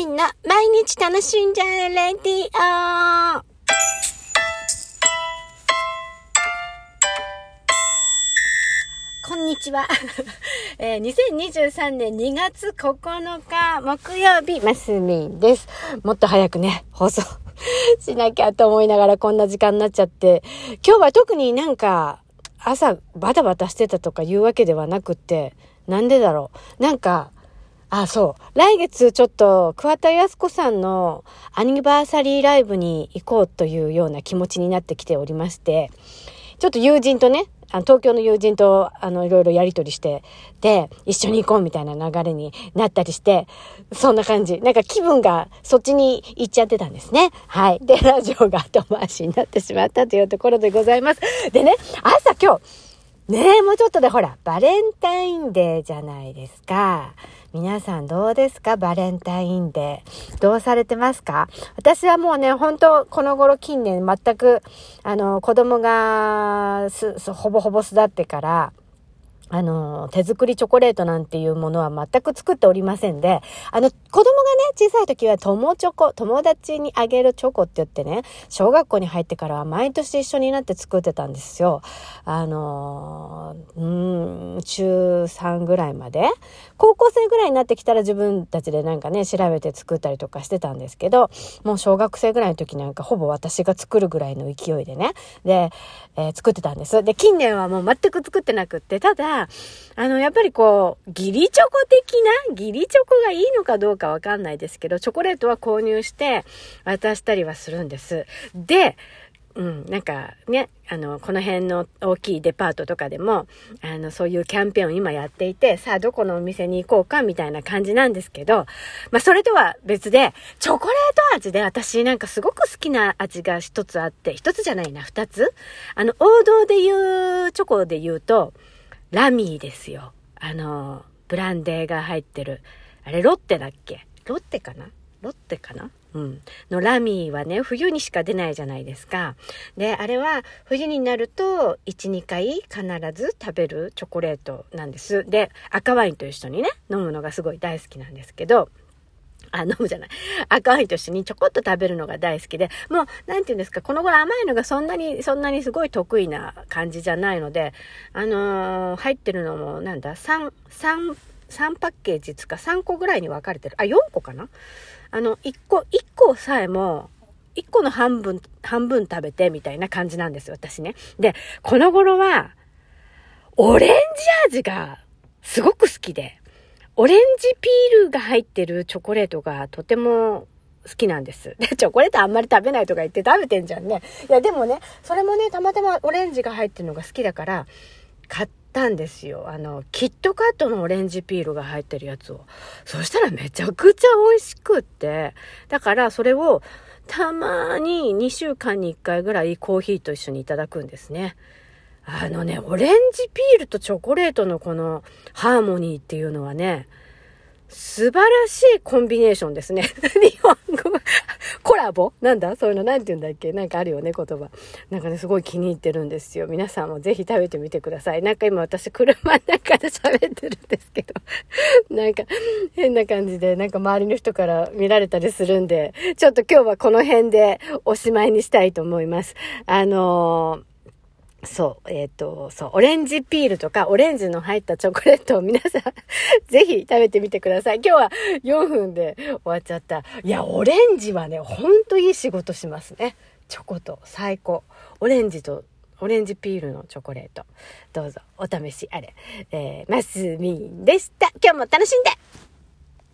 みんな毎日楽しんじゃえレディオこんにちは。えー、2023年2月9日木曜日、マスミンです。もっと早くね、放送しなきゃと思いながらこんな時間になっちゃって、今日は特になんか朝バタバタしてたとかいうわけではなくって、なんでだろう。なんか、あ、そう。来月ちょっと桑田靖子さんのアニバーサリーライブに行こうというような気持ちになってきておりまして、ちょっと友人とね、あの東京の友人と、あの、いろいろやりとりして、で、一緒に行こうみたいな流れになったりして、そんな感じ。なんか気分がそっちに行っちゃってたんですね。はい。で、ラジオが後回しになってしまったというところでございます。でね、朝今日、ねえ、もうちょっとでほら、バレンタインデーじゃないですか。皆さんどうですか？バレンタインデー。どうされてますか？私はもうね、本当この頃近年全く、あの、子供が、ほぼほぼ巣立ってから、あの、手作りチョコレートなんていうものは全く作っておりませんで、あの、子供、小さい時は友チョコ、友達にあげるチョコって言ってね、小学校に入ってからは毎年一緒になって作ってたんですよ。あの、うん、中3ぐらいまで。高校生ぐらいになってきたら自分たちでなんかね、調べて作ったりとかしてたんですけど、もう小学生ぐらいの時なんかほぼ私が作るぐらいの勢いでね、で、えー、作ってたんです。で、近年はもう全く作ってなくって、ただ、あの、やっぱりこう、ギリチョコ的な、ギリチョコがいいのかどうかわかんないですけど、チョコレートは購入して渡したりはするんです。で、うん、なんかね、あの、この辺の大きいデパートとかでも、あの、そういうキャンペーンを今やっていて、さあどこのお店に行こうかみたいな感じなんですけど、まあそれとは別で、チョコレート味で私なんかすごく好きな味が一つあって、一つじゃないな、二つあの、王道で言う、チョコで言うと、ラミーですよ。あの、ブランデーが入ってる。あれ、ロッテだっけ？ロッテかな？ロッテかな？うん。のラミーはね、冬にしか出ないじゃないですか。で、あれは冬になると1、2回必ず食べるチョコレートなんです。で、赤ワインと一緒にね、飲むのがすごい大好きなんですけど、あ、飲むじゃない。赤ワインと一緒にちょこっと食べるのが大好きで、もう、なんて言うんですか、この頃甘いのがそんなに、そんなにすごい得意な感じじゃないので、あのー、入ってるのも、なんだ、3、3、3パッケージつか3個ぐらいに分かれてる。あ、4個かな？あの、1個、1個さえも、1個の半分、半分食べてみたいな感じなんですよ、私ね。で、この頃は、オレンジ味がすごく好きで、オレンジピールが入ってるチョコレートがとても好きなんです。で、チョコレートあんまり食べないとか言って食べてんじゃんね。いや、でもね、それもね、たまたまオレンジが入ってるのが好きだから、買ったんですよ。あの、キットカットのオレンジピールが入ってるやつを。そしたらめちゃくちゃ美味しくって。だからそれをたまに2週間に1回ぐらいコーヒーと一緒にいただくんですね。あのね、オレンジピールとチョコレートのこのハーモニーっていうのはね、素晴らしいコンビネーションですね。日本語、コラボ？なんだ？そういうの何て言うんだっけ？なんかあるよね、言葉。なんかね、すごい気に入ってるんですよ。皆さんもぜひ食べてみてください。なんか今私車の中で喋ってるんですけど、なんか変な感じで、なんか周りの人から見られたりするんで、ちょっと今日はこの辺でおしまいにしたいと思います。あのーそう、えっ、ー、と、そう、オレンジピールとか、オレンジの入ったチョコレートを皆さん ぜひ食べてみてください。今日は4分で終わっちゃった。いや、オレンジはね、ほんといい仕事しますね。チョコと最高。オレンジと、オレンジピールのチョコレート。どうぞ、お試しあれ。えー、マスミンでした。今日も楽しんで